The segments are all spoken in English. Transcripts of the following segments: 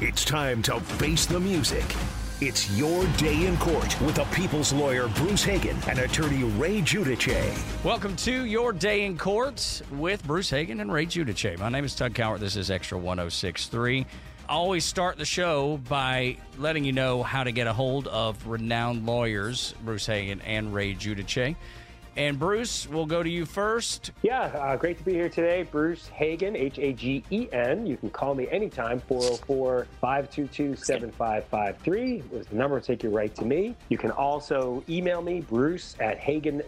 It's time to face the music. It's your day in court with the people's lawyer Bruce Hagen and attorney Ray Giudice. Welcome to your day in court with Bruce Hagen and Ray Giudice. My name is Tug Cowart. This is Extra 1063. I always start the show by letting you know how to get a hold of renowned lawyers, Bruce Hagen and Ray Giudice. And Bruce, we'll go to you first. Yeah, uh, great to be here today. Bruce Hagen, H A G E N. You can call me anytime, 404 522 7553 is the number to take you right to me. You can also email me, bruce at hagen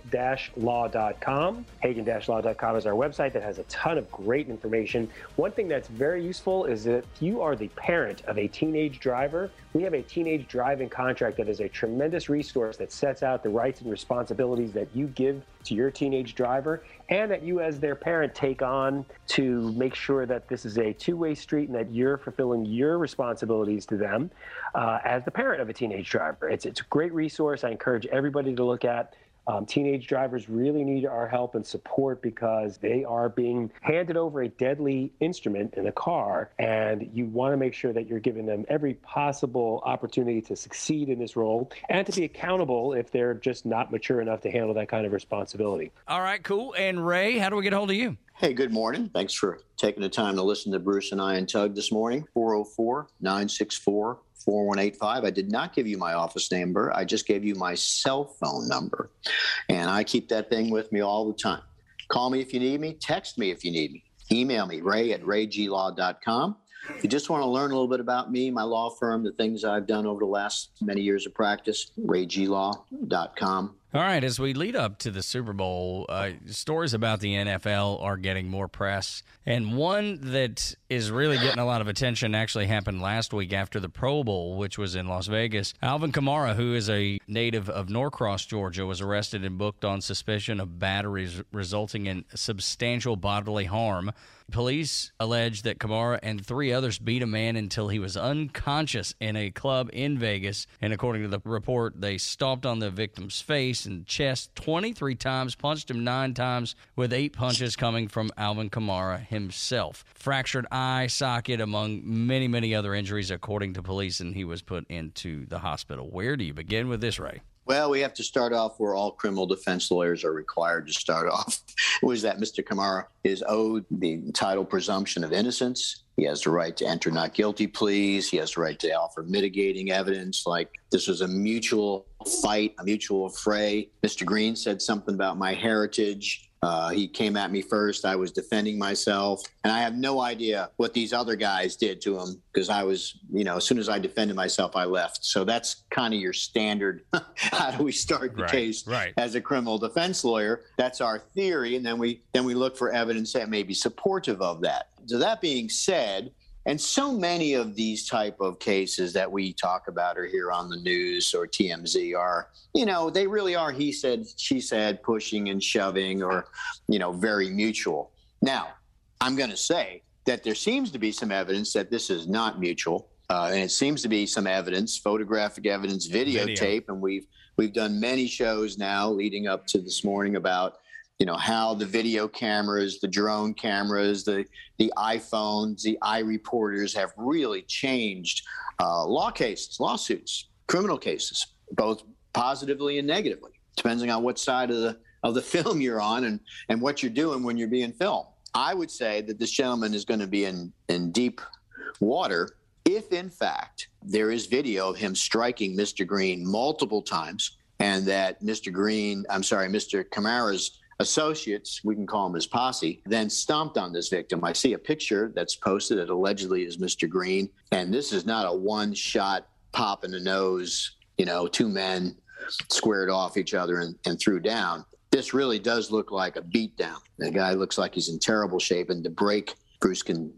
law.com. Hagen law.com is our website that has a ton of great information. One thing that's very useful is that if you are the parent of a teenage driver, we have a teenage driving contract that is a tremendous resource that sets out the rights and responsibilities that you give to your teenage driver and that you as their parent take on to make sure that this is a two-way street and that you're fulfilling your responsibilities to them uh, as the parent of a teenage driver. It's, it's a great resource. I encourage everybody to look at um, teenage drivers really need our help and support because they are being handed over a deadly instrument in a car, and you want to make sure that you're giving them every possible opportunity to succeed in this role and to be accountable if they're just not mature enough to handle that kind of responsibility. All right, cool. And Ray, how do we get hold of you? Hey, good morning. Thanks for taking the time to listen to Bruce and I and Tug this morning. 404 964 4185. I did not give you my office number. I just gave you my cell phone number. And I keep that thing with me all the time. Call me if you need me. Text me if you need me. Email me, ray at rayglaw.com. If you just want to learn a little bit about me, my law firm, the things I've done over the last many years of practice, rayglaw.com. All right, as we lead up to the Super Bowl, uh, stories about the NFL are getting more press. And one that is really getting a lot of attention actually happened last week after the Pro Bowl, which was in Las Vegas. Alvin Kamara, who is a native of Norcross, Georgia, was arrested and booked on suspicion of batteries resulting in substantial bodily harm. Police allege that Kamara and three others beat a man until he was unconscious in a club in Vegas. And according to the report, they stomped on the victim's face and chest 23 times, punched him nine times, with eight punches coming from Alvin Kamara himself. Fractured eye socket, among many, many other injuries, according to police, and he was put into the hospital. Where do you begin with this, Ray? Well, we have to start off where all criminal defense lawyers are required to start off, was that Mr. Kamara is owed the title presumption of innocence. He has the right to enter not guilty pleas. He has the right to offer mitigating evidence, like this was a mutual fight, a mutual fray. Mr. Green said something about my heritage. Uh, he came at me first. I was defending myself. And I have no idea what these other guys did to him because I was, you know, as soon as I defended myself, I left. So that's kind of your standard. How do we start the Right, case right. as a criminal defense lawyer? That's our theory. And then we then we look for evidence that may be supportive of that. So that being said, and so many of these type of cases that we talk about or hear on the news or TMZ are, you know, they really are he said, she said, pushing and shoving or, you know, very mutual. Now, I'm going to say that there seems to be some evidence that this is not mutual. Uh, and it seems to be some evidence, photographic evidence, videotape, and we've we've done many shows now leading up to this morning about you know how the video cameras the drone cameras the the iphones the eye reporters have really changed uh, law cases lawsuits criminal cases both positively and negatively. Depending on what side of the of the film you're on and and what you're doing when you're being filmed. I would say that this gentleman is going to be in in deep water if in fact there is video of him striking mr green multiple times and that mr green i'm sorry mr kamara's associates, we can call him his posse, then stomped on this victim. I see a picture that's posted that allegedly is Mr. Green. And this is not a one shot pop in the nose, you know, two men squared off each other and, and threw down. This really does look like a beatdown. The guy looks like he's in terrible shape. And to break Bruce can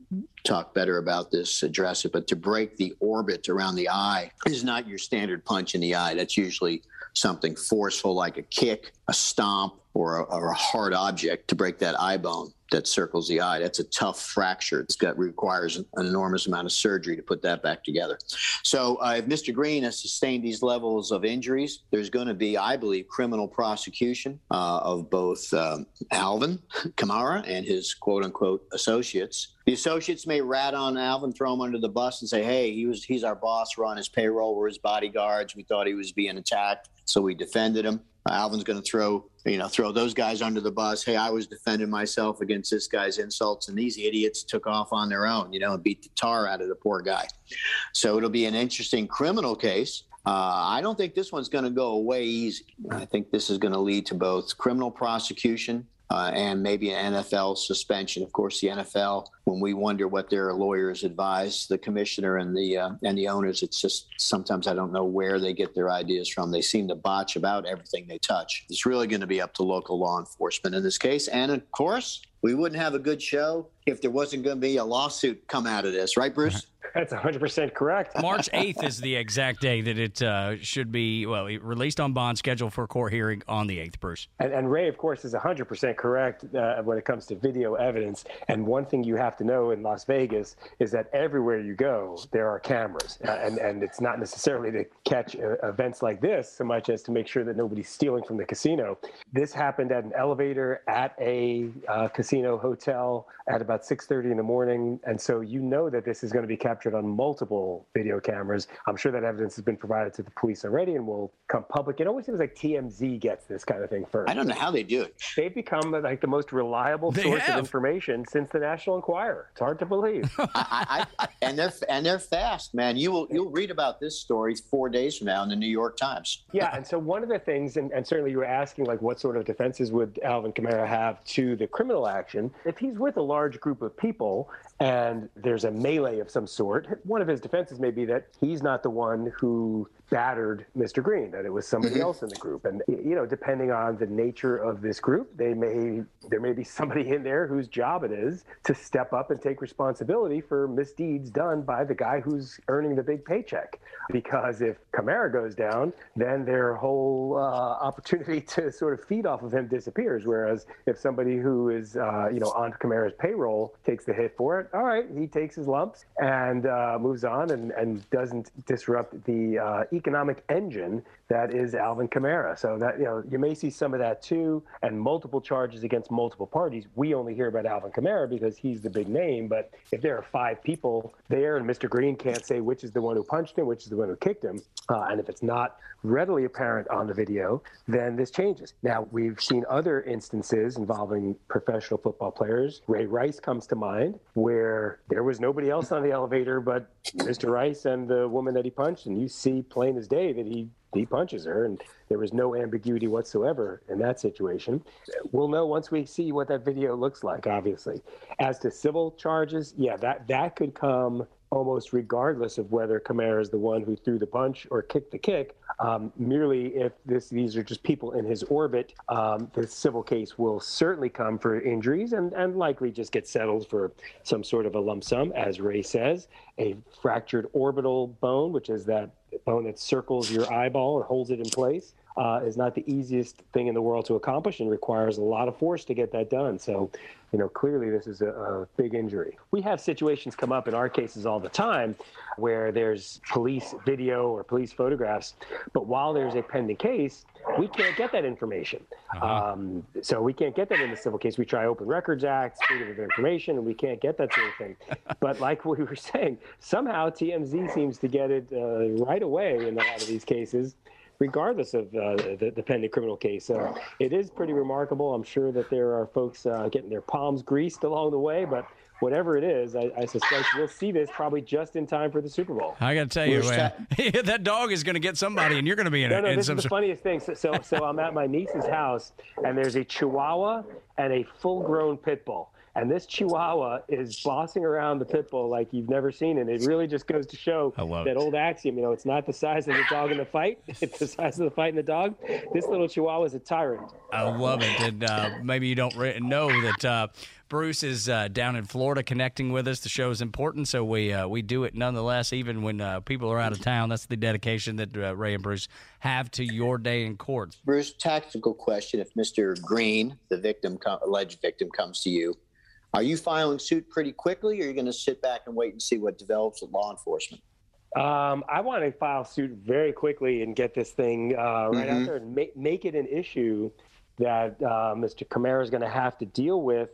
talk better about this, address it, but to break the orbit around the eye is not your standard punch in the eye. That's usually something forceful like a kick, a stomp, or a, or a hard object to break that eye bone that circles the eye. That's a tough fracture. It's got requires an enormous amount of surgery to put that back together. So uh, if Mr. Green has sustained these levels of injuries, there's going to be, I believe, criminal prosecution uh, of both um, Alvin Kamara and his quote unquote associates. The associates may rat on Alvin, throw him under the bus, and say, "Hey, he was he's our boss. We're on his payroll. We're his bodyguards. We thought he was being attacked, so we defended him." Alvin's going to throw, you know, throw those guys under the bus. Hey, I was defending myself against this guy's insults, and these idiots took off on their own, you know, and beat the tar out of the poor guy. So it'll be an interesting criminal case. Uh, I don't think this one's going to go away easy. I think this is going to lead to both criminal prosecution uh, and maybe an NFL suspension. Of course, the NFL, when we wonder what their lawyers advise the commissioner and the uh, and the owners, it's just sometimes I don't know where they get their ideas from. They seem to botch about everything they touch. It's really going to be up to local law enforcement in this case, and of course, we wouldn't have a good show if there wasn't going to be a lawsuit come out of this, right, Bruce? That's 100% correct. March 8th is the exact day that it uh, should be, well, released on bond, scheduled for a court hearing on the 8th, Bruce. And, and Ray, of course, is 100% correct uh, when it comes to video evidence. And one thing you have to know in Las Vegas is that everywhere you go, there are cameras. Uh, and, and it's not necessarily to catch uh, events like this so much as to make sure that nobody's stealing from the casino. This happened at an elevator at a uh, casino hotel at about 6.30 in the morning. And so you know that this is going to be captured captured on multiple video cameras. I'm sure that evidence has been provided to the police already and will come public. It always seems like TMZ gets this kind of thing first. I don't know how they do it. They've become like the most reliable They source have. of information since the National Enquirer. It's hard to believe. I, I, and they're and they're fast, man. You will you'll read about this story four days from now in the New York Times. Yeah, and so one of the things, and, and certainly you were asking, like, what sort of defenses would Alvin Kamara have to the criminal action? If he's with a large group of people and there's a melee of some sort, one of his defenses may be that he's not the one who battered Mr. Green, that it was somebody else in the group. And you know, depending on the nature of this group, they may there may be somebody in there whose job it is to step up and take responsibility for misdeeds done by the guy who's earning the big paycheck. Because if Kamara goes down, then their whole uh, opportunity to sort of feed off of him disappears. Whereas if somebody who is uh, you know on Kamara's payroll takes the hit for it, all right, he takes his lumps and uh, moves on and, and doesn't disrupt the uh, economic engine that is Alvin Kamara. So that you know you may see some of that too, and multiple charges against multiple parties. We only hear about Alvin Kamara because he's the big name. But if there are five people there, and Mr. Green can't say which is the one who punched him, which is the one who kicked him, uh, and if it's not readily apparent on the video, then this changes. Now we've seen other instances involving professional football players. Ray Rice comes to mind, where there was nobody else on the elevator but Mr. Rice and the woman that he punched, and you see plain as day that he he punches her, and there was no ambiguity whatsoever in that situation. We'll know once we see what that video looks like. Obviously, as to civil charges, yeah, that that could come almost regardless of whether Kamara is the one who threw the punch or kicked the kick. Um, merely if this these are just people in his orbit, um, the civil case will certainly come for injuries and, and likely just get settled for some sort of a lump sum, as Ray says. A fractured orbital bone, which is that bone that circles your eyeball and holds it in place. Uh, is not the easiest thing in the world to accomplish and requires a lot of force to get that done. So, you know, clearly this is a, a big injury. We have situations come up in our cases all the time where there's police video or police photographs, but while there's a pending case, we can't get that information. Um, so we can't get that in the civil case. We try Open Records Act, Freedom of Information, and we can't get that sort of thing. but like we were saying, somehow TMZ seems to get it uh, right away in a lot of these cases regardless of uh, the, the pending criminal case. So it is pretty remarkable. I'm sure that there are folks uh, getting their palms greased along the way, but whatever it is, I, I suspect we'll see this probably just in time for the Super Bowl. I got to tell you, man, that dog is going to get somebody, and you're going to be in, No, it no, in this some is the sort- funniest thing. So, so, so I'm at my niece's house, and there's a Chihuahua and a full-grown pit bull. And this Chihuahua is bossing around the pit bull like you've never seen, and it really just goes to show that it. old axiom. You know, it's not the size of the dog in the fight; it's the size of the fight in the dog. This little Chihuahua is a tyrant. I love it. And uh, maybe you don't re- know that uh, Bruce is uh, down in Florida connecting with us. The show is important, so we uh, we do it nonetheless, even when uh, people are out of town. That's the dedication that uh, Ray and Bruce have to your day in court. Bruce, tactical question: If Mr. Green, the victim, alleged victim, comes to you, are you filing suit pretty quickly, or are you going to sit back and wait and see what develops with law enforcement? Um, I want to file suit very quickly and get this thing uh, right mm-hmm. out there and make, make it an issue that uh, Mr. Kamara is going to have to deal with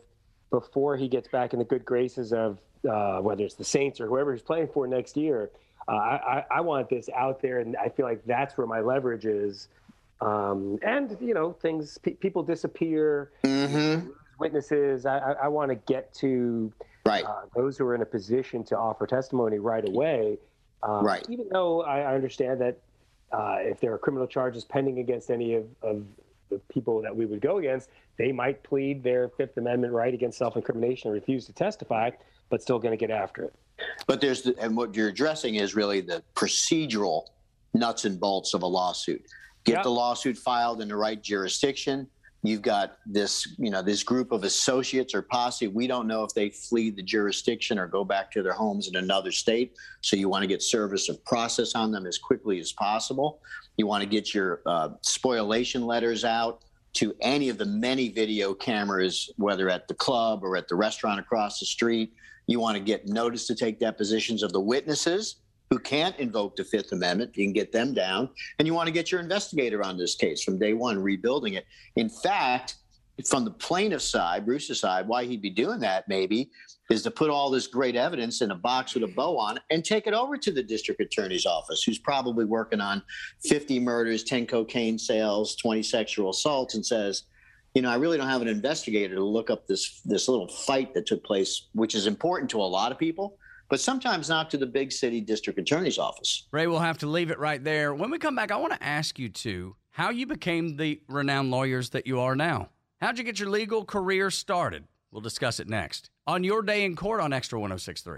before he gets back in the good graces of uh, whether it's the Saints or whoever he's playing for next year. Uh, I, I, want this out there, and I feel like that's where my leverage is. Um, and you know, things pe- people disappear, mm-hmm. Witnesses. I, I, I want to get to right. Uh, those who are in a position to offer testimony right away. Um, right. Even though I, I understand that uh, if there are criminal charges pending against any of, of the people that we would go against, they might plead their Fifth Amendment right against self-incrimination and refuse to testify, but still going to get after it. But there's the, and what you're addressing is really the procedural nuts and bolts of a lawsuit. Get yep. the lawsuit filed in the right jurisdiction You've got this, you know, this group of associates or posse. We don't know if they flee the jurisdiction or go back to their homes in another state. So you want to get service of process on them as quickly as possible. You want to get your uh, spoliation letters out to any of the many video cameras, whether at the club or at the restaurant across the street. You want to get notice to take depositions of the witnesses who can't invoke the Fifth Amendment. You can get them down. And you want to get your investigator on this case from day one, rebuilding it. In fact, from the plaintiff's side, Bruce's side, why he'd be doing that maybe is to put all this great evidence in a box with a bow on and take it over to the district attorney's office, who's probably working on 50 murders, 10 cocaine sales, 20 sexual assaults, and says, you know, I really don't have an investigator to look up this this little fight that took place, which is important to a lot of people but sometimes not to the big city district attorney's office. Ray, we'll have to leave it right there. When we come back, I want to ask you to how you became the renowned lawyers that you are now. How'd you get your legal career started? We'll discuss it next on your day in court on Extra 1063.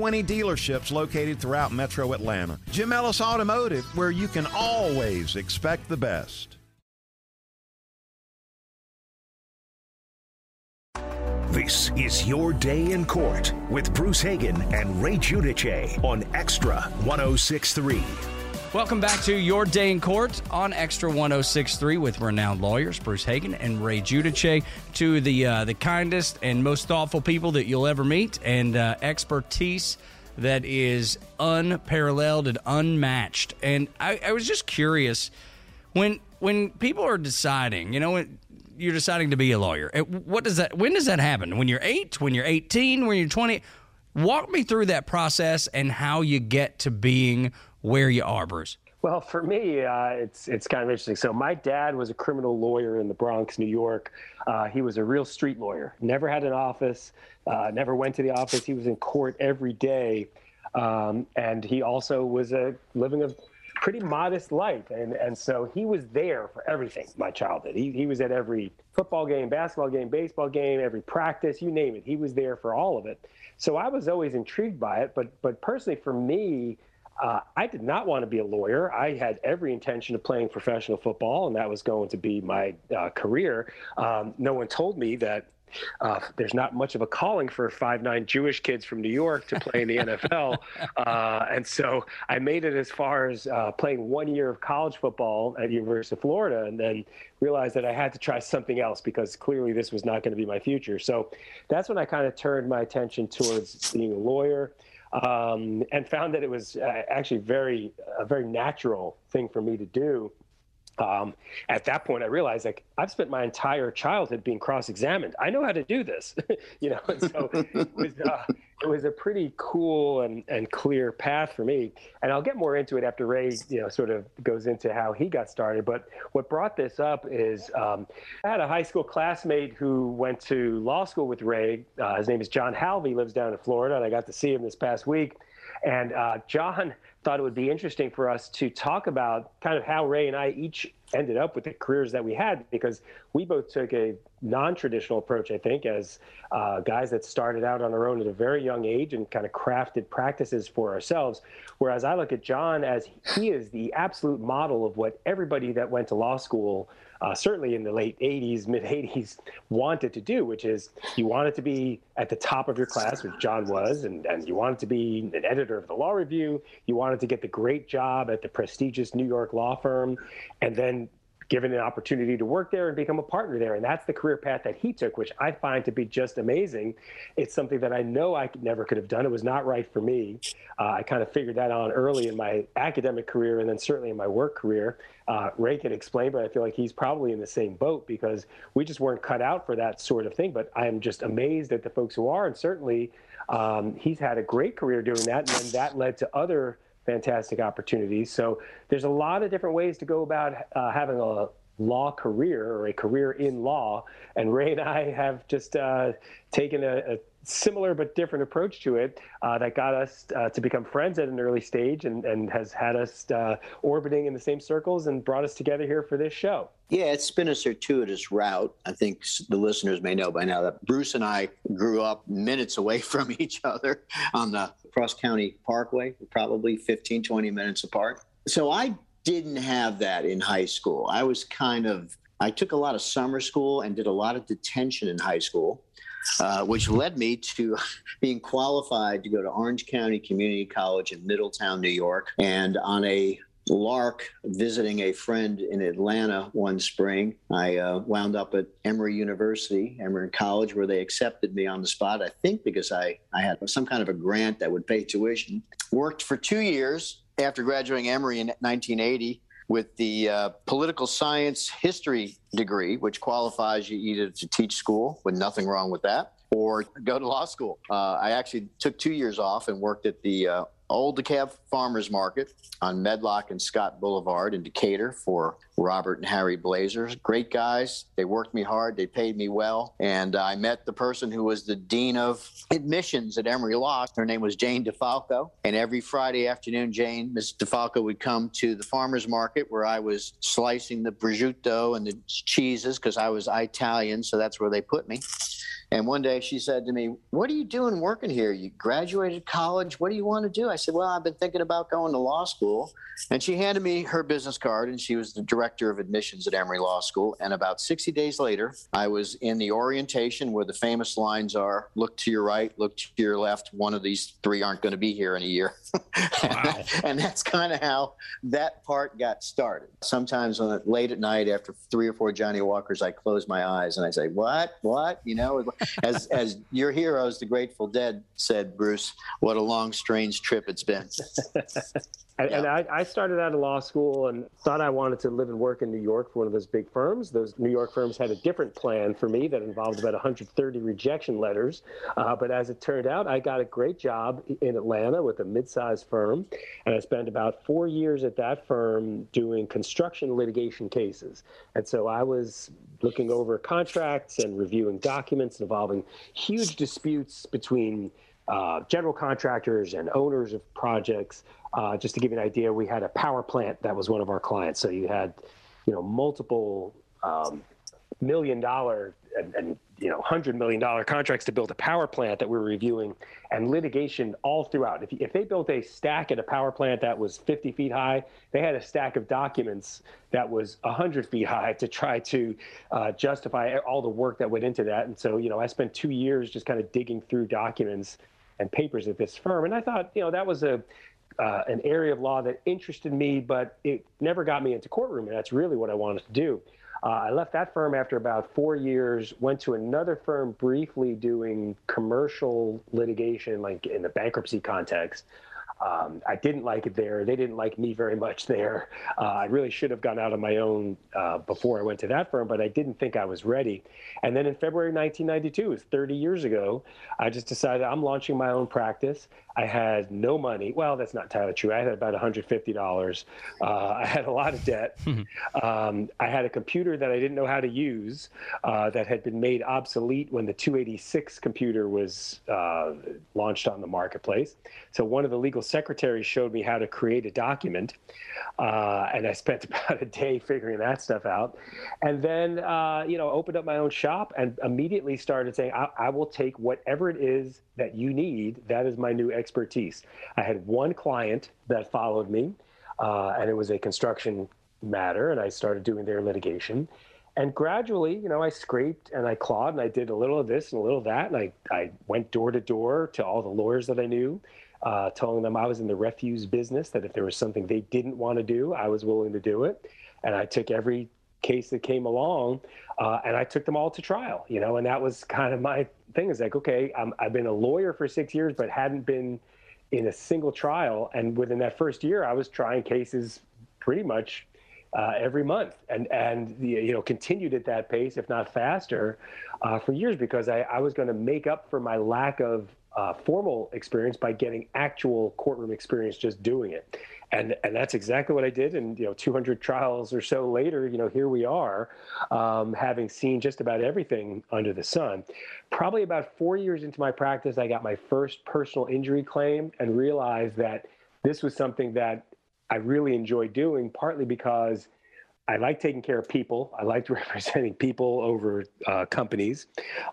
dealerships located throughout metro Atlanta. Jim Ellis Automotive, where you can always expect the best. This is Your Day in Court with Bruce Hagen and Ray Giudice on Extra 1063. Welcome back to Your Day in Court on Extra 1063 with renowned lawyers Bruce Hagen and Ray Giudice, two of the, uh, the kindest and most thoughtful people that you'll ever meet, and uh, expertise that is unparalleled and unmatched. And I, I was just curious when when people are deciding, you know, when you're deciding to be a lawyer, what does that? When does that happen? When you're eight? When you're 18? When you're 20? Walk me through that process and how you get to being where you are, Bruce? Well, for me, uh, it's it's kind of interesting. So my dad was a criminal lawyer in the Bronx, New York. Uh, he was a real street lawyer. Never had an office. Uh, never went to the office. He was in court every day, um, and he also was a living a pretty modest life. And and so he was there for everything. My childhood. He he was at every football game, basketball game, baseball game, every practice, you name it. He was there for all of it. So I was always intrigued by it. But but personally, for me Uh, I did not want to be a lawyer. I had every intention of playing professional football, and that was going to be my uh, career. Um, no one told me that uh, there's not much of a calling for five nine Jewish kids from New York to play in the NFL, uh, and so I made it as far as uh, playing one year of college football at University of Florida, and then realized that I had to try something else because clearly this was not going to be my future. So that's when I kind of turned my attention towards being a lawyer. Um, and found that it was uh, actually very a very natural thing for me to do um, at that point, I realized like I've spent my entire childhood being cross-examined. I know how to do this, you know. And so it was uh, it was a pretty cool and, and clear path for me. And I'll get more into it after Ray, you know, sort of goes into how he got started. But what brought this up is um, I had a high school classmate who went to law school with Ray. Uh, his name is John Halvey, lives down in Florida, and I got to see him this past week. And uh, John thought it would be interesting for us to talk about kind of how Ray and I each ended up with the careers that we had because we both took a non-traditional approach i think as uh, guys that started out on our own at a very young age and kind of crafted practices for ourselves. Whereas i look at john as he is the absolute model of what everybody that went to law school uh, certainly in the late 80s, mid 80s, wanted to do, which is you wanted to be at the top of your class, which John was, and, and you wanted to be an editor of the law review. You wanted to get the great job at the prestigious New York law firm, and then given an opportunity to work there and become a partner there. And that's the career path that he took, which I find to be just amazing. It's something that I know I never could have done. It was not right for me. Uh, I kind of figured that on early in my academic career and then certainly in my work career. Uh, Ray can explain, but I feel like he's probably in the same boat because we just weren't cut out for that sort of thing. But I am just amazed at the folks who are. And certainly um, he's had a great career doing that. And then that led to other fantastic opportunities. So there's a lot of different ways to go about uh, having a law career or a career in law. And Ray and I have just uh, taken a, a, similar but different approach to it uh, that got us uh, to become friends at an early stage and, and has had us uh, orbiting in the same circles and brought us together here for this show. Yeah, it's been a circuitous route. I think the listeners may know by now that Bruce and I grew up minutes away from each other on the Cross County Parkway, probably 15, 20 minutes apart. So I didn't have that in high school. I was kind of, I took a lot of summer school and did a lot of detention in high school. Uh, which led me to being qualified to go to Orange County Community College in Middletown, New York. And on a lark visiting a friend in Atlanta one spring. I uh, wound up at Emory University, Emory College, where they accepted me on the spot, I think because I, I had some kind of a grant that would pay tuition. Worked for two years after graduating Emory in 1980 with the uh, political science history degree, which qualifies you either to teach school, with nothing wrong with that, or go to law school. Uh, I actually took two years off and worked at the uh, Old DeKalb Farmers Market on Medlock and Scott Boulevard in Decatur for Robert and Harry Blazers. Great guys. They worked me hard. They paid me well. And I met the person who was the dean of admissions at Emory Law. Her name was Jane DeFalco. And every Friday afternoon, Jane, Miss DeFalco would come to the farmers market where I was slicing the prosciutto and the cheeses because I was Italian. So that's where they put me. And one day she said to me, What are you doing working here? You graduated college. What do you want to do? I said, Well, I've been thinking about going to law school. And she handed me her business card, and she was the director of admissions at Emory Law School. And about 60 days later, I was in the orientation where the famous lines are look to your right, look to your left. One of these three aren't going to be here in a year. Wow. and that's kind of how that part got started. Sometimes on late at night after three or four Johnnie Walkers, I close my eyes and I say, What? What? You know, as as your heroes, the Grateful Dead, said, Bruce, what a long, strange trip it's been. And, yeah. and I, I, started out of law school and thought I wanted to live and work in New York for one of those big firms. Those New York firms had a different plan for me that involved about 130 rejection letters. Uh, but as it turned out, I got a great job in Atlanta with a mid-sized firm, and I spent about four years at that firm doing construction litigation cases. And so I was looking over contracts and reviewing documents involving huge disputes between uh, general contractors and owners of projects. Uh, just to give you an idea, we had a power plant that was one of our clients. So you had, you know, multiple um, million dollar and, and you know hundred million dollar contracts to build a power plant that we were reviewing, and litigation all throughout. If if they built a stack at a power plant that was 50 feet high, they had a stack of documents that was 100 feet high to try to uh, justify all the work that went into that. And so you know I spent two years just kind of digging through documents and papers at this firm, and I thought you know that was a uh, an area of law that interested me, but it never got me into courtroom, and that's really what I wanted to do. Uh, I left that firm after about four years, went to another firm briefly doing commercial litigation, like in the bankruptcy context. Um, I didn't like it there. They didn't like me very much there. Uh, I really should have gone out on my own uh, before I went to that firm, but I didn't think I was ready. And then in February 1992, it was 30 years ago, I just decided I'm launching my own practice. I had no money. Well, that's not entirely true. I had about $150. Uh, I had a lot of debt. um, I had a computer that I didn't know how to use uh, that had been made obsolete when the 286 computer was uh, launched on the marketplace. So one of the legal secretaries showed me how to create a document, uh, and I spent about a day figuring that stuff out. And then, uh, you know, opened up my own shop and immediately started saying, I, I will take whatever it is that you need. That is my new expertise. I had one client that followed me, uh, and it was a construction matter, and I started doing their litigation. And gradually, you know, I scraped and I clawed and I did a little of this and a little of that. And I, I went door to door to all the lawyers that I knew, uh, telling them I was in the refuse business, that if there was something they didn't want to do, I was willing to do it. And I took every case that came along uh, and I took them all to trial, you know, and that was kind of my thing is like, okay, i I've been a lawyer for six years, but hadn't been in a single trial. And within that first year, I was trying cases pretty much uh, every month, and and you know continued at that pace, if not faster, uh, for years because I, I was going to make up for my lack of uh, formal experience by getting actual courtroom experience just doing it, and and that's exactly what I did. And you know, 200 trials or so later, you know, here we are, um, having seen just about everything under the sun. Probably about four years into my practice, I got my first personal injury claim and realized that this was something that I really enjoy doing, partly because I like taking care of people. I liked representing people over uh, companies.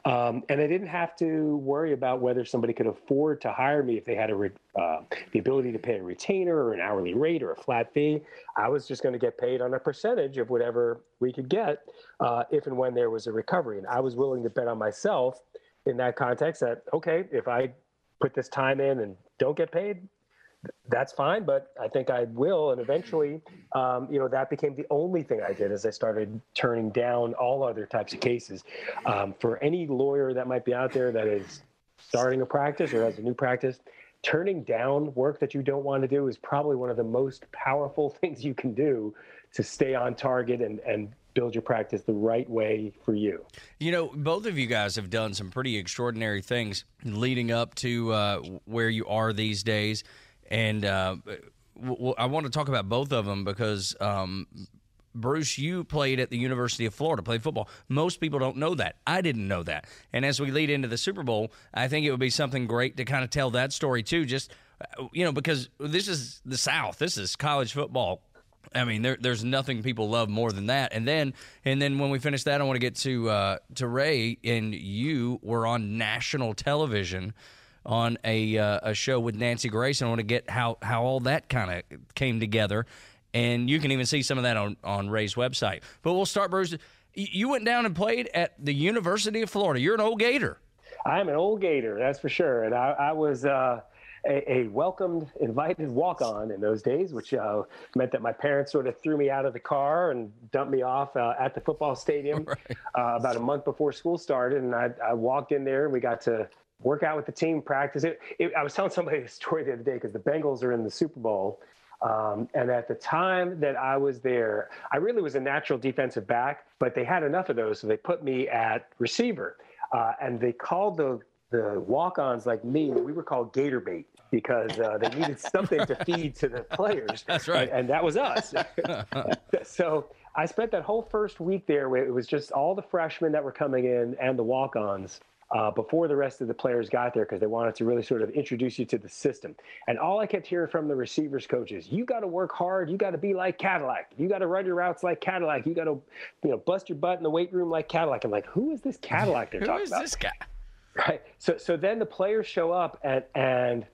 Um, and I didn't have to worry about whether somebody could afford to hire me if they had re- uh, the ability to pay a retainer or an hourly rate or a flat fee. I was just going to get paid on a percentage of whatever we could get uh, if and when there was a recovery. And I was willing to bet on myself in that context that, okay, if I put this time in and don't get paid, that's fine, but I think I will. And eventually, um, you know, that became the only thing I did as I started turning down all other types of cases. Um, for any lawyer that might be out there that is starting a practice or has a new practice, turning down work that you don't want to do is probably one of the most powerful things you can do to stay on target and, and build your practice the right way for you. You know, both of you guys have done some pretty extraordinary things leading up to uh, where you are these days and uh, I want to talk about both of them because um, Bruce, you played at the University of Florida, played football. Most people don't know that. I didn't know that. And as we lead into the Super Bowl, I think it would be something great to kind of tell that story too. Just you know, because this is the South. This is college football. I mean, there, there's nothing people love more than that. And then, and then when we finish that, I want to get to uh, to Ray. And you were on national television on a uh, a show with Nancy Grace. And I want to get how how all that kind of came together. And you can even see some of that on on Ray's website. But we'll start, Bruce. You went down and played at the University of Florida. You're an old Gator. I'm an old Gator, that's for sure. And I, I was. Uh, a, a, welcomed, invited walk on in those days, which uh, meant that my parents sort of threw me out of the car and dumped me off uh, at the football stadium right. uh, about a month before school started. And I, I, walked in there and we got to work out with the team, practice it. it I was telling somebody a story the other day because the Bengals are in the Super Bowl. Um, and at the time that I was there, I really was a natural defensive back, but they had enough of those, so they put me at receiver. Uh, and they called the the walk-ons like me, we were called Gator bait because uh, they needed something to feed to the players. That's right, and, and that was us. so I spent that whole first week there. Where it was just all the freshmen that were coming in and the walk-ons uh, before the rest of the players got there because they wanted to really sort of introduce you to the system. And all I kept hearing from the receivers coaches, you got to work hard. You got to be like Cadillac. You got to run your routes like Cadillac. You got to, you know, bust your butt in the weight room like Cadillac. I'm like, who is this Cadillac they're talking about? Who is this guy? Right. So, so then the players show up and, and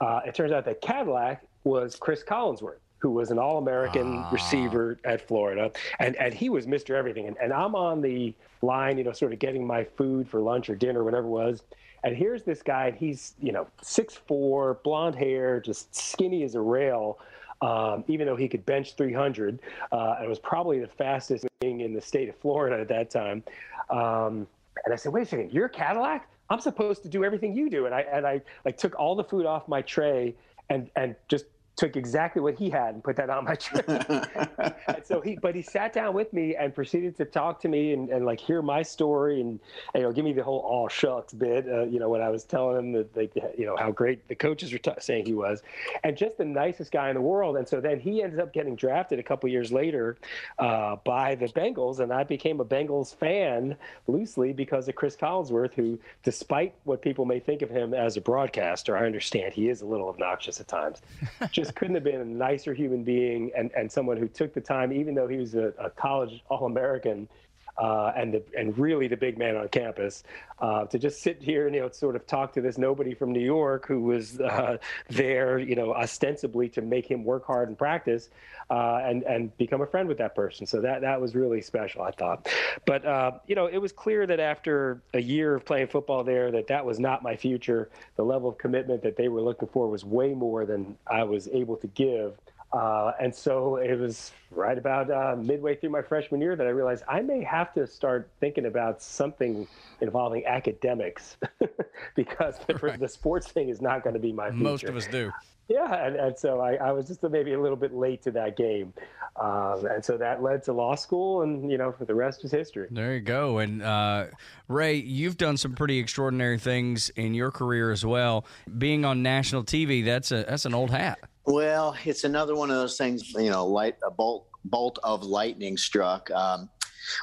uh, it turns out that Cadillac was Chris Collinsworth who was an All-American ah. receiver at Florida, and and he was Mr. Everything. And, and I'm on the line, you know, sort of getting my food for lunch or dinner, whatever it was. And here's this guy, and he's you know six four, blonde hair, just skinny as a rail. Um, even though he could bench 300, uh, and was probably the fastest being in the state of Florida at that time. Um, and I said, "Wait a second, you're Cadillac? I'm supposed to do everything you do." And I and I like took all the food off my tray and and just took exactly what he had and put that on my tray. so he, but he sat down with me and proceeded to talk to me and, and like hear my story and, and, you know give me the whole all shucks bit. Uh, you know when I was telling him that they, you know how great the coaches were t- saying he was, and just the nicest guy in the world. And so then he ended up getting drafted a couple years later uh, by the Bengals, and I became a Bengals fan loosely because of Chris Collinsworth, who, despite what people may think of him as a broadcaster, I understand he is a little obnoxious at times. just couldn't have been a nicer human being and, and someone who took the time, even though he was a, a college All American uh, and the, and really the big man on campus, uh, to just sit here and you know sort of talk to this nobody from New York who was uh, there, you know, ostensibly to make him work hard and practice, uh, and and become a friend with that person. So that that was really special, I thought. But uh, you know, it was clear that after a year of playing football there, that that was not my future. The level of commitment that they were looking for was way more than I was able to give. Uh, and so it was right about uh, midway through my freshman year that I realized I may have to start thinking about something involving academics because the, right. the, sports thing is not going to be my future. Most of us do. Yeah, and, and so I, I, was just maybe a little bit late to that game, um, and so that led to law school, and you know, for the rest is history. There you go. And uh, Ray, you've done some pretty extraordinary things in your career as well. Being on national TV, that's a that's an old hat. Well, it's another one of those things, you know, light a bolt bolt of lightning struck. Um,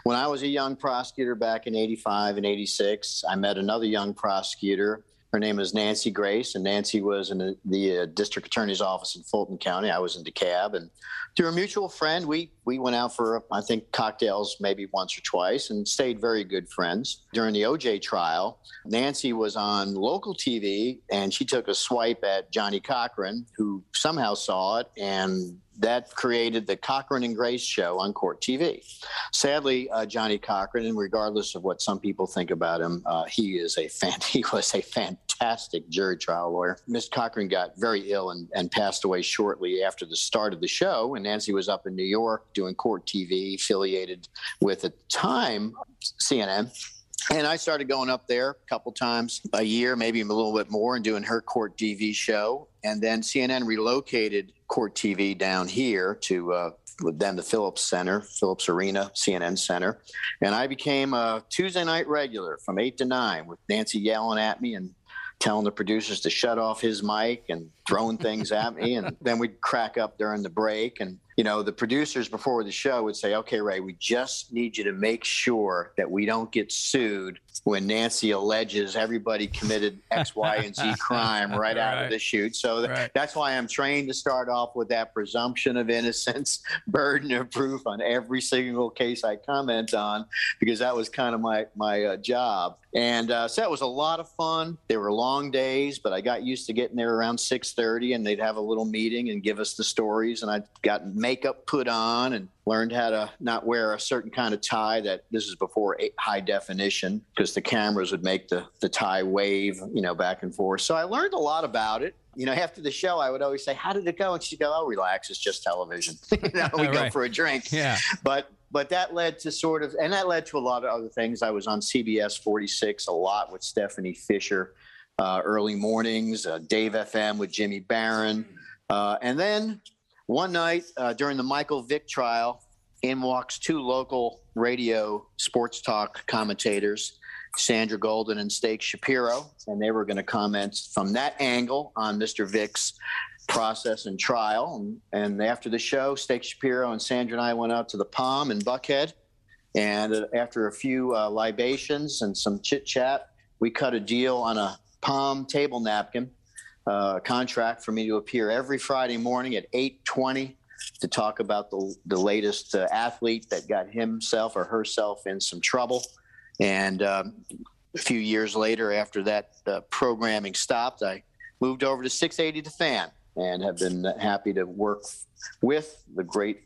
when I was a young prosecutor back in 85 and 86, I met another young prosecutor. Her name is Nancy Grace, and Nancy was in the, the uh, district attorney's office in Fulton County. I was in DeKalb, and through a mutual friend, we we went out for I think cocktails maybe once or twice, and stayed very good friends. During the OJ trial, Nancy was on local TV, and she took a swipe at Johnnie Cochran, who somehow saw it and that created the Cochran and Grace show on Court TV. Sadly, uh, Johnnie Cochran, and regardless of what some people think about him, uh, he is a fan. He was a fantastic jury trial lawyer. Miss Cochran got very ill and, and passed away shortly after the start of the show. And Nancy was up in New York doing Court TV, affiliated with at the time CNN. And I started going up there a couple times a year, maybe a little bit more, and doing her court TV show. And then CNN relocated Court TV down here to uh, then the Phillips Center, Phillips Arena, CNN Center. And I became a Tuesday night regular from 8 to 9 with Nancy yelling at me and telling the producers to shut off his mic and throwing things at me. And then we'd crack up during the break. And, you know, the producers before the show would say, okay, Ray, we just need you to make sure that we don't get sued when Nancy alleges everybody committed X, Y, and Z crime right, right. out of the shoot. So th- right. that's why I'm trained to start off with that presumption of innocence, burden of proof on every single case I comment on, because that was kind of my my uh, job. And uh, so that was a lot of fun. They were long days, but I got used to getting there around 6:30, and they'd have a little meeting and give us the stories. And I got makeup put on and learned how to not wear a certain kind of tie that this is before high definition because the cameras would make the, the tie wave, you know, back and forth. So I learned a lot about it. You know, after the show, I would always say, how did it go? And she'd go, oh, relax. It's just television. you know, we right. go for a drink. Yeah. But, but that led to sort of, and that led to a lot of other things. I was on CBS 46 a lot with Stephanie Fisher, uh, early mornings, uh, Dave FM with Jimmy Baron. Uh, and then one night uh, during the Michael Vick trial, in walks two local radio sports talk commentators, Sandra Golden and Steak Shapiro, and they were going to comment from that angle on Mr. Vick's process and trial. And, and after the show, Steak Shapiro and Sandra and I went out to the Palm in Buckhead. And uh, after a few uh, libations and some chit chat, we cut a deal on a palm table napkin uh, contract for me to appear every Friday morning at 8:20 to talk about the the latest uh, athlete that got himself or herself in some trouble. And um, a few years later, after that uh, programming stopped, I moved over to 680 The Fan and have been happy to work with the great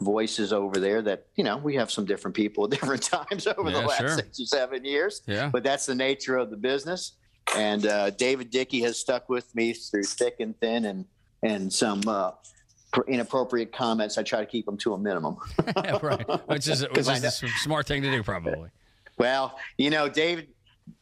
voices over there that you know we have some different people at different times over Yeah, the last sure. six or seven years Yeah. but that's the nature of the business and uh, david dickey has stuck with me through thick and thin and and some uh, pr- inappropriate comments i try to keep them to a minimum Yeah, right. Which is, which is a smart thing to do, probably. well you know david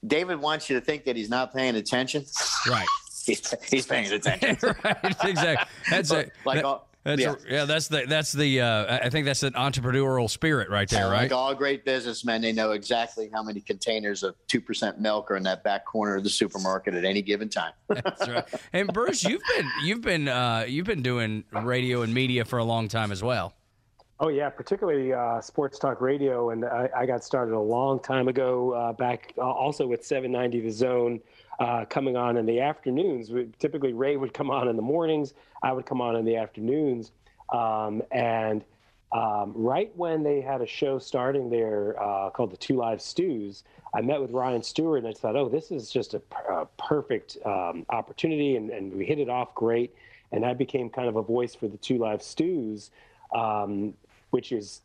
david wants you to think that he's not paying attention Right. he's, he's paying attention right. Exactly. That's a, like that- all, that's yeah. a- yeah. That's the that's the. Uh, I think that's an entrepreneurial spirit right there, right? Like all great businessmen, they know exactly how many containers of two percent milk are in that back corner of the supermarket at any given time. That's right. And Bruce, you've been you've been uh, you've been doing radio and media for a long time as well. Oh yeah, particularly uh, sports talk radio, and I, I got started a long time ago. Uh, back uh, also with 790 The Zone, uh, coming on in the afternoons. We, typically, Ray would come on in the mornings. I would come on in the afternoons, um, and um, right when they had a show starting there uh, called the Two Live Stews, I met with Ryan Stewart, and I thought, oh, this is just a, per- a perfect um, opportunity, and, and we hit it off great. And I became kind of a voice for the Two Live Stews um, which is,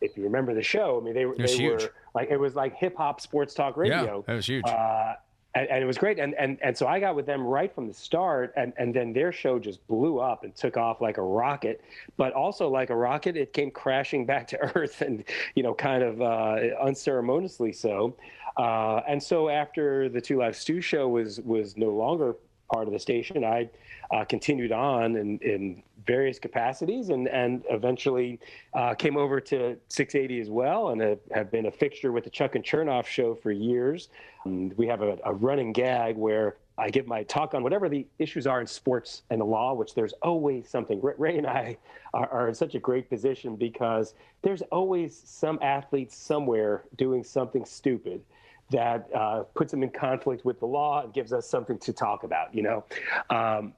if you remember the show, I mean, they, they were like, it was like hip hop sports talk radio. Yeah, that was huge. Uh, and, and it was great. And, and, and so I got with them right from the start. And, and then their show just blew up and took off like a rocket. But also, like a rocket, it came crashing back to earth and, you know, kind of uh, unceremoniously so. Uh, and so after the Two Live Stew show was, was no longer part of the station, I uh, continued on in various capacities and, and eventually uh, came over to 680 as well and have, have been a fixture with the Chuck and Chernoff show for years. Um, we have a, a running gag where I give my talk on whatever the issues are in sports and the law, which there's always something. Ray and I are, are in such a great position because there's always some athlete somewhere doing something stupid that uh, puts them in conflict with the law and gives us something to talk about, you know. Um,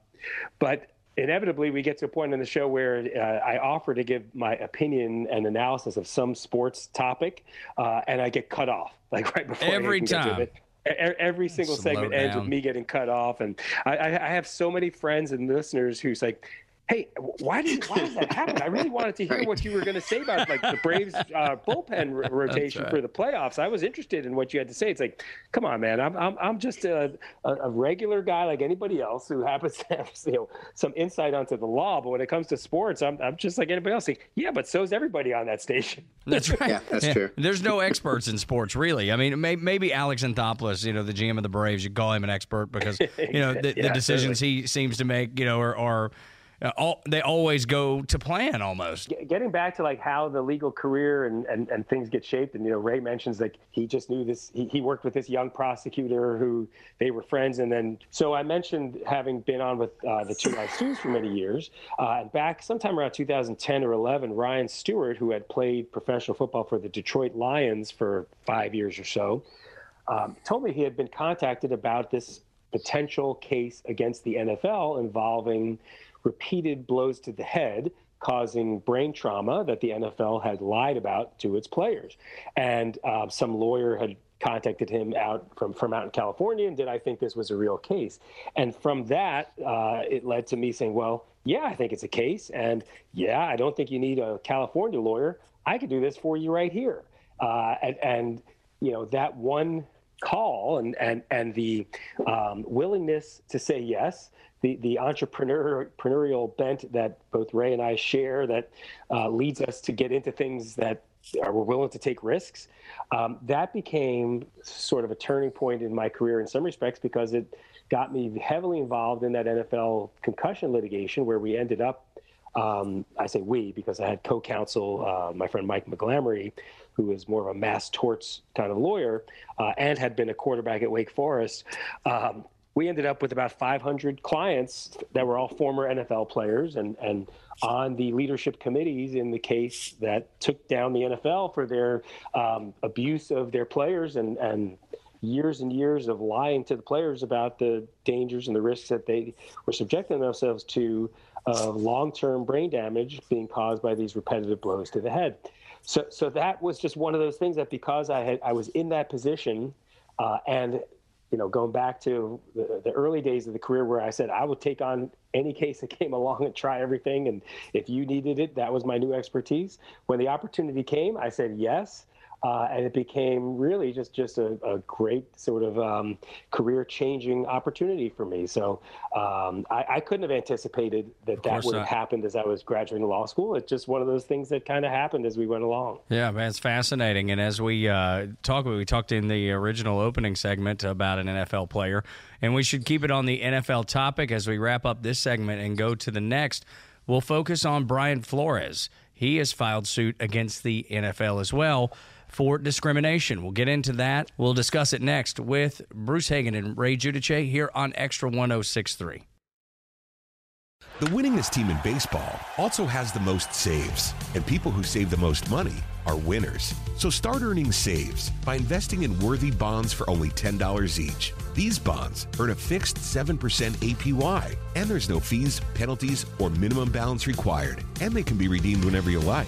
but inevitably, we get to a point in the show where uh, I offer to give my opinion and analysis of some sports topic, uh, and I get cut off like right before Every time. Every single Slow segment ends with me getting cut off, and I, I, I have so many friends and listeners who's like, "Hey, why did why does that happen? I really wanted to hear what you were going to say about like the Braves uh, bullpen r- rotation right. for the playoffs. I was interested in what you had to say. It's like, come on, man, I'm I'm, I'm just a, a, a regular guy like anybody else who happens to have you know some insight onto the law, but when it comes to sports, I'm I'm just like anybody else. Like, yeah, but so's everybody on that station. That's right. Yeah, that's true. There's no experts in sports, really. I mean, may, maybe Alex Anthopoulos, you know, the GM of the Braves, you call him an expert because you know the, the Yeah, decisions he seems to make, you know, are, are uh, all, they always go to plan almost. Getting back to like how the legal career and, and, and things get shaped and you know ray mentions like he just knew this he, he worked with this young prosecutor who they were friends and then so i mentioned having been on with uh, the two live stews for many years uh, and back sometime around 2010 or 11 ryan stewart who had played professional football for the detroit lions for five years or so um, told me he had been contacted about this potential case against the NFL involving repeated blows to the head causing brain trauma that the NFL had lied about to its players. And uh, some lawyer had contacted him out from, from out in California and did I think this was a real case? And from that, uh, it led to me saying, well, yeah, I think it's a case. And yeah, I don't think you need a California lawyer. I could do this for you right here. Uh, and, and, you know, that one call and and and the um, willingness to say yes, the the entrepreneur entrepreneurial bent that both Ray and I share that uh, leads us to get into things that are we're willing to take risks. Um, that became sort of a turning point in my career in some respects because it got me heavily involved in that NFL concussion litigation where we ended up. Um, I say we because I had co-counsel uh, my friend Mike McGlamry, who is more of a mass torts kind of lawyer uh, and had been a quarterback at Wake Forest. Um, we ended up with about 500 clients that were all former NFL players and, and on the leadership committees in the case that took down the NFL for their um, abuse of their players and, and years and years of lying to the players about the dangers and the risks that they were subjecting themselves to of long-term brain damage being caused by these repetitive blows to the head. So, so that was just one of those things that because I had I was in that position, uh, and you know, going back to the, the, early days of the career where I said I would take on any case that came along and try everything, and if you needed it, that was my new expertise. When the opportunity came, I said yes, uh, and it became really just just a, a great sort of um, career changing opportunity for me. So um, I, I, couldn't have anticipated that that would have happened as I was graduating law school. It's just one of those things that kind of happened as we went along. Yeah, man, it's fascinating. And as we uh, talk, we talked in the original opening segment about an NFL player, and we should keep it on the NFL topic as we wrap up this segment and go to the next. We'll focus on Brian Flores. He has filed suit against the NFL as well for discrimination. We'll get into that. We'll discuss it next with Bruce Hagen and Ray Giudice here on Extra 1063. The winningest team in baseball also has the most saves, and people who save the most money are winners. So start earning saves by investing in worthy bonds for only $10 each. These bonds earn a fixed 7% APY, and there's no fees, penalties, or minimum balance required, and they can be redeemed whenever you like.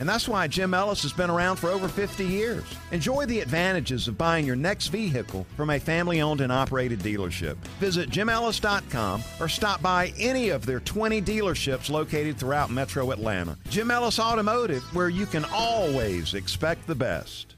And that's why Jim Ellis has been around for over 50 years. Enjoy the advantages of buying your next vehicle from a family owned and operated dealership. Visit jimellis.com or stop by any of their 20 dealerships located throughout metro Atlanta. Jim Ellis Automotive, where you can always expect the best.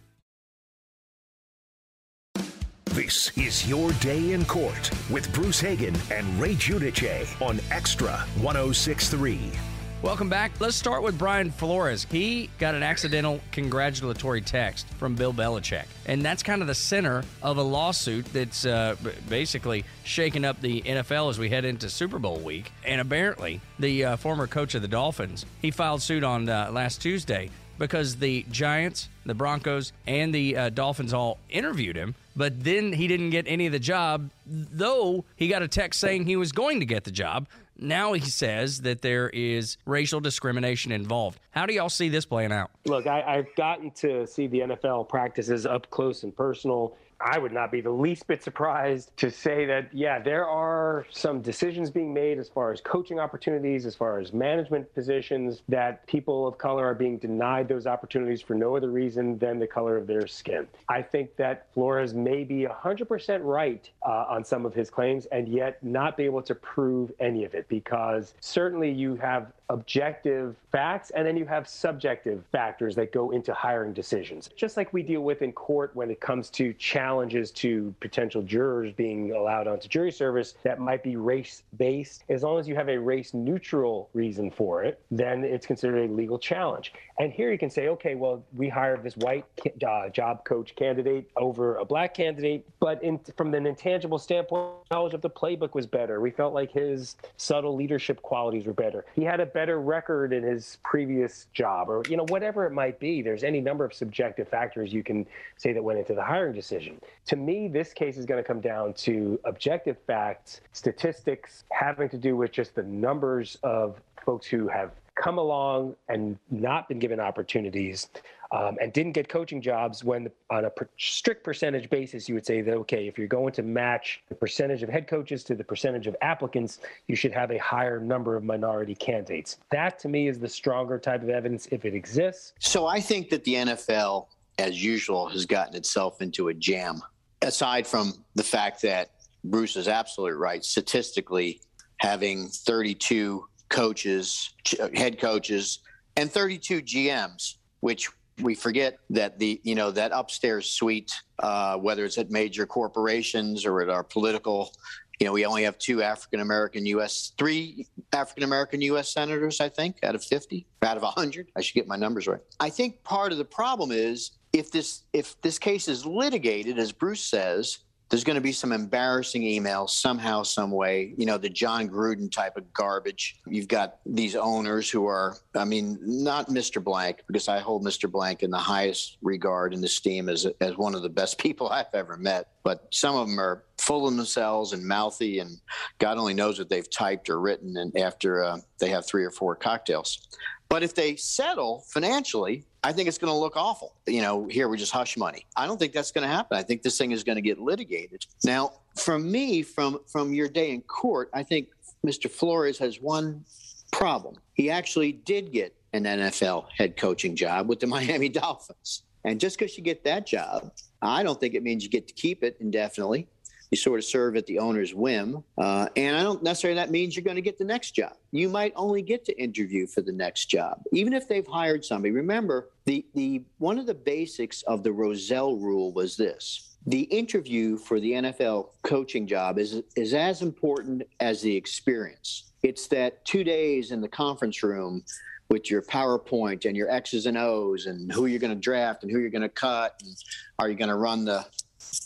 This is Your Day in Court with Bruce Hagen and Ray Giudice on Extra 1063. Welcome back. Let's start with Brian Flores. He got an accidental congratulatory text from Bill Belichick. And that's kind of the center of a lawsuit that's uh, basically shaking up the NFL as we head into Super Bowl week. And apparently, the uh, former coach of the Dolphins, he filed suit on uh, last Tuesday because the Giants, the Broncos, and the uh, Dolphins all interviewed him, but then he didn't get any of the job, though he got a text saying he was going to get the job. Now he says that there is racial discrimination involved. How do y'all see this playing out? Look, I, have gotten to see the NFL practices up close and personal. I would not be the least bit surprised to say that, yeah, there are some decisions being made as far as coaching opportunities, as far as management positions, that people of color are being denied those opportunities for no other reason than the color of their skin. I think that Flores may be 100% right uh, on some of his claims and yet not be able to prove any of it because certainly you have objective facts and then you have subjective factors that go into hiring decisions. Just like we deal with in court when it comes to challenges to potential jurors being allowed onto jury service that might be race based, as long as you have a race neutral reason for it, then it's considered a legal challenge. And here you can say, okay, well, we hired this white uh, job coach candidate over a black candidate, but in, from an intangible standpoint, knowledge of the playbook was better. We felt like his subtle leadership qualities were better. He had a better record in his previous job, or you know, whatever it might be. There's any number of subjective factors you can say that went into the hiring decision. To me, this case is going to come down to objective facts, statistics having to do with just the numbers of folks who have come along and not been given opportunities um, and didn't get coaching jobs when on a per- strict percentage basis you would say that okay if you're going to match the percentage of head coaches to the percentage of applicants you should have a higher number of minority candidates. That to me is the stronger type of evidence if it exists. So i think that the nfl as usual has gotten itself into a jam aside from the fact that bruce is absolutely right. Statistically having 32 coaches, head coaches, and 32 GMs, which we forget that the you know that upstairs suite, uh, whether it's at major corporations or at our political, you know, we only have two African American U.S. three African American U.S. senators, I think, out of 50, out of 100. I should get my numbers right. I think part of the problem is if this if this case is litigated, as Bruce says, there's going to be some embarrassing emails somehow, some way. You know, the Jon Gruden type of garbage. You've got these owners who are, I mean, not Mr. Blank, because I hold Mr. Blank in the highest regard and esteem as as one of the best people I've ever met. But some of them are full of themselves and mouthy, and God only knows what they've typed or written. And after uh, they have three or four cocktails, but if they settle financially, I think it's going to look awful. You know, here we just hush money. I don't think that's going to happen. I think this thing is going to get litigated. Now, from me, from from your day in court, I think Mr. Flores has one problem. He actually did get an NFL head coaching job with the Miami Dolphins. And just because you get that job, I don't think it means you get to keep it indefinitely you sort of serve at the owner's whim. Uh, and I don't necessarily that means you're going to get the next job. You might only get to interview for the next job, even if they've hired somebody. Remember, the the one of the basics of the Rozelle rule was this: the interview for the NFL coaching job is is as important as the experience. It's that two days in the conference room with your PowerPoint and your X's and O's and who you're going to draft and who you're going to cut and are you going to run the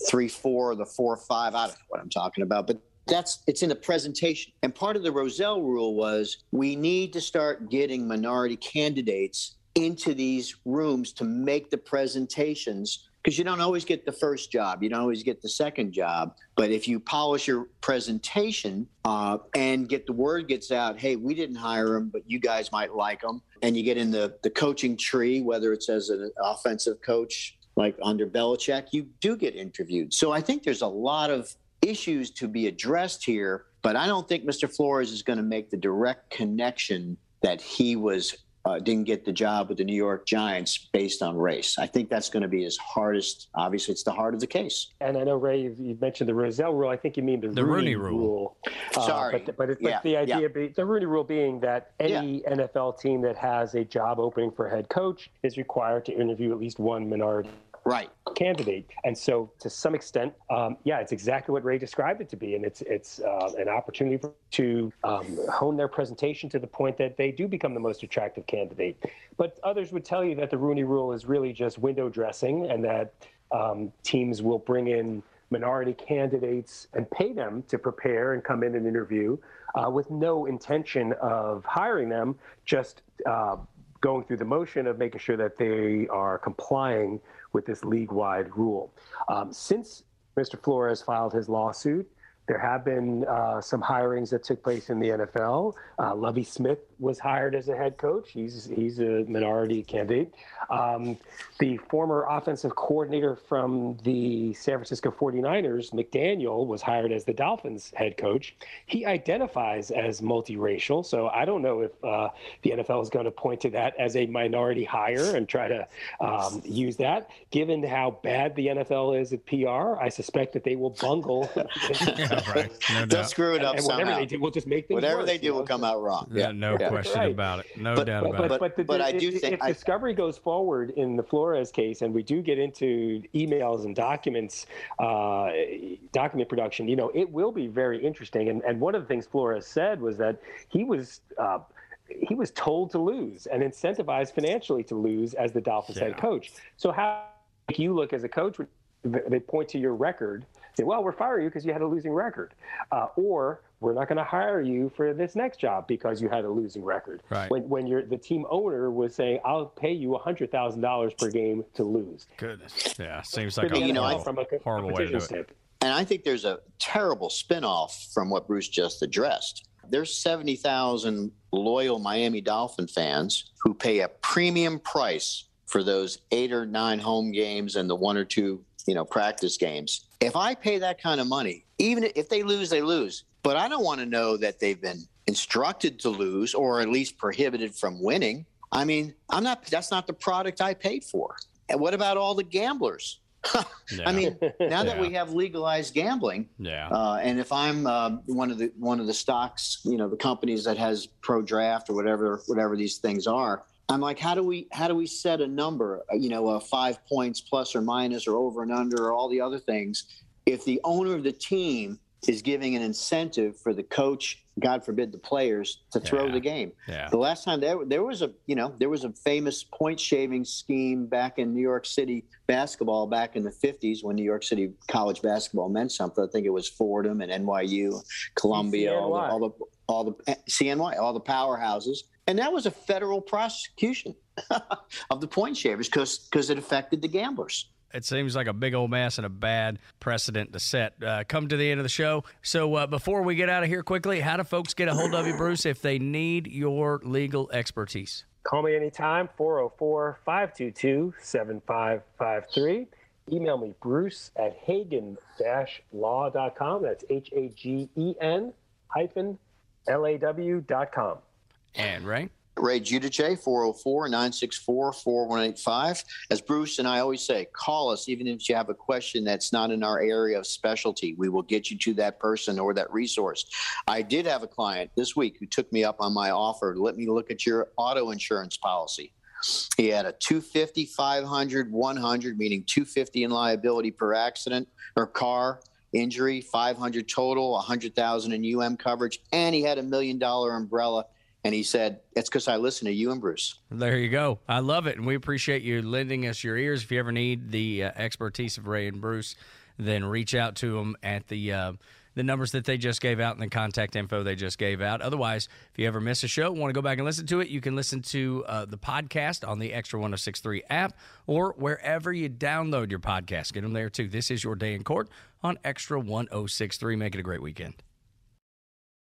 three four, the four five. I don't know what I'm talking about, but that's it's in the presentation. And part of the Rozelle rule was we need to start getting minority candidates into these rooms to make the presentations because you don't always get the first job, you don't always get the second job. But if you polish your presentation uh, and get the word gets out, hey, we didn't hire him, but you guys might like him, and you get in the the coaching tree, whether it's as an offensive coach like under Belichick, you do get interviewed. So I think there's a lot of issues to be addressed here, but I don't think Mr. Flores is going to make the direct connection that he was uh, didn't get the job with the New York Giants based on race. I think that's going to be his hardest. Obviously, it's the heart of the case. And I know Ray, you mentioned the Rozelle rule. I think you mean the, the Rooney, Rooney rule. rule. Uh, Sorry, but, but, but yeah, the idea, yeah. be, the Rooney rule being that any Yeah. NFL team that has a job opening for head coach is required to interview at least one minority Right. candidate. And so, to some extent, um, yeah, it's exactly what Ray described it to be, and it's it's uh, an opportunity for, to um, hone their presentation to the point that they do become the most attractive candidate. But others would tell you that the Rooney Rule is really just window dressing, and that um, teams will bring in minority candidates and pay them to prepare and come in and interview uh, with no intention of hiring them, just uh, going through the motion of making sure that they are complying with this league wide rule. Um, since Mr. Flores filed his lawsuit, there have been uh, some hirings that took place in the NFL. Uh, Lovie Smith was hired as a head coach. He's he's a minority candidate. Um, the former offensive coordinator from the San Francisco 49ers, McDaniel, was hired as the Dolphins head coach. He identifies as multiracial, so I don't know if uh, the NFL is going to point to that as a minority hire and try to um, use that. Given how bad the NFL is at PR, I suspect that they will bungle. Yeah, right. No Don't doubt. screw it up and whatever somehow. they do, we'll just make things Whatever worse, they you do will come out wrong. Yeah, no yeah. Question Right. about it. No But- doubt But, about but, it. but, the, But I if, do if- think if I- discovery goes forward in the Flores case, and we do get into emails and documents, uh, document production, you know, it will be very interesting. And, and one of the things Flores said was that he was. Uh, he was told to lose and incentivized financially to lose as the Dolphins head coach. So how if you look as a coach, they point to your record, say, "Well, we're firing you because you had a losing record," uh, or "We're not going to hire you for this next job because you had a losing record." Right. When when you're the team owner was saying, "I'll pay you hundred thousand dollars per game to lose." Goodness. Yeah, seems like the a you know, horrible, from a co- horrible way to do it. standpoint. And I think there's a terrible spinoff from what Bruce just addressed. There's 70,000 loyal Miami Dolphin fans who pay a premium price for those eight or nine home games and the one or two, you know, practice games. If I pay that kind of money, even if they lose, they lose. But I don't want to know that they've been instructed to lose or at least prohibited from winning. I mean, I'm not that's not the product I paid for. And what about all the gamblers Yeah. I mean, now that we have legalized gambling, yeah, uh, and if I'm uh, one of the one of the stocks, you know, the companies that has pro draft or whatever whatever these things are, I'm like, how do we how do we set a number? Uh, you know, uh, five points plus or minus or over and under or all the other things. If the owner of the team is giving an incentive for the coach, God forbid, the players to throw Yeah. the game. Yeah. The last time there there was a you know there was a famous point shaving scheme back in New York City basketball back in the 50s when New York City college basketball meant something. I think it was Fordham and NYU, Columbia, all the, CNY. all the all the eh, CNY, all the powerhouses, and that was a federal prosecution of the point shavers because because it affected the gamblers. It seems like a big old mess and a bad precedent to set. Uh, come to the end of the show. So uh, before we get out of here quickly, how do folks get a hold of you, Bruce, if they need your legal expertise? Call me anytime, 404 522 7553. Email me, bruce at hagen law.com. That's H A G E N hyphen L A W.com. And Ray. Ray Giudice, 404-964-4185. As Bruce and I always say, call us even if you have a question that's not in our area of specialty. We will get you to that person or that resource. I did have a client this week who took me up on my offer let me look at your auto insurance policy. He had a 250, 500, 100, meaning 250 in liability per accident or car injury, 500 total, 100,000 in UM coverage, and he had a million dollar umbrella. And he said, "It's because I listen to you and Bruce." There you go. I love it, and we appreciate you lending us your ears. If you ever need the uh, expertise of Ray and Bruce, then reach out to them at the uh, the numbers that they just gave out and the contact info they just gave out. Otherwise, if you ever miss a show, want to go back and listen to it, you can listen to uh, the podcast on the Extra 1063 app or wherever you download your podcast. Get them there too. This is your day in court on Extra 1063. Make it a great weekend.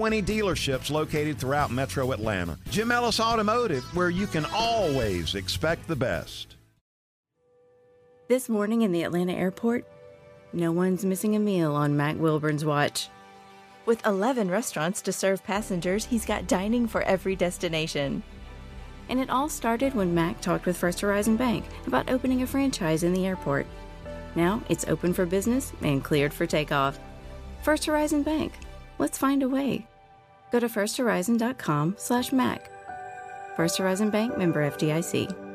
20 dealerships located throughout metro Atlanta. Jim Ellis Automotive, where you can always expect the best. This morning in the Atlanta airport, no one's missing a meal on Mac Wilburn's watch. With 11 restaurants to serve passengers, he's got dining for every destination. And it all started when Mac talked with First Horizon Bank about opening a franchise in the airport. Now it's open for business and cleared for takeoff. First Horizon Bank. Let's find a way. Go to firsthorizon.com slash Mac. First Horizon Bank member FDIC.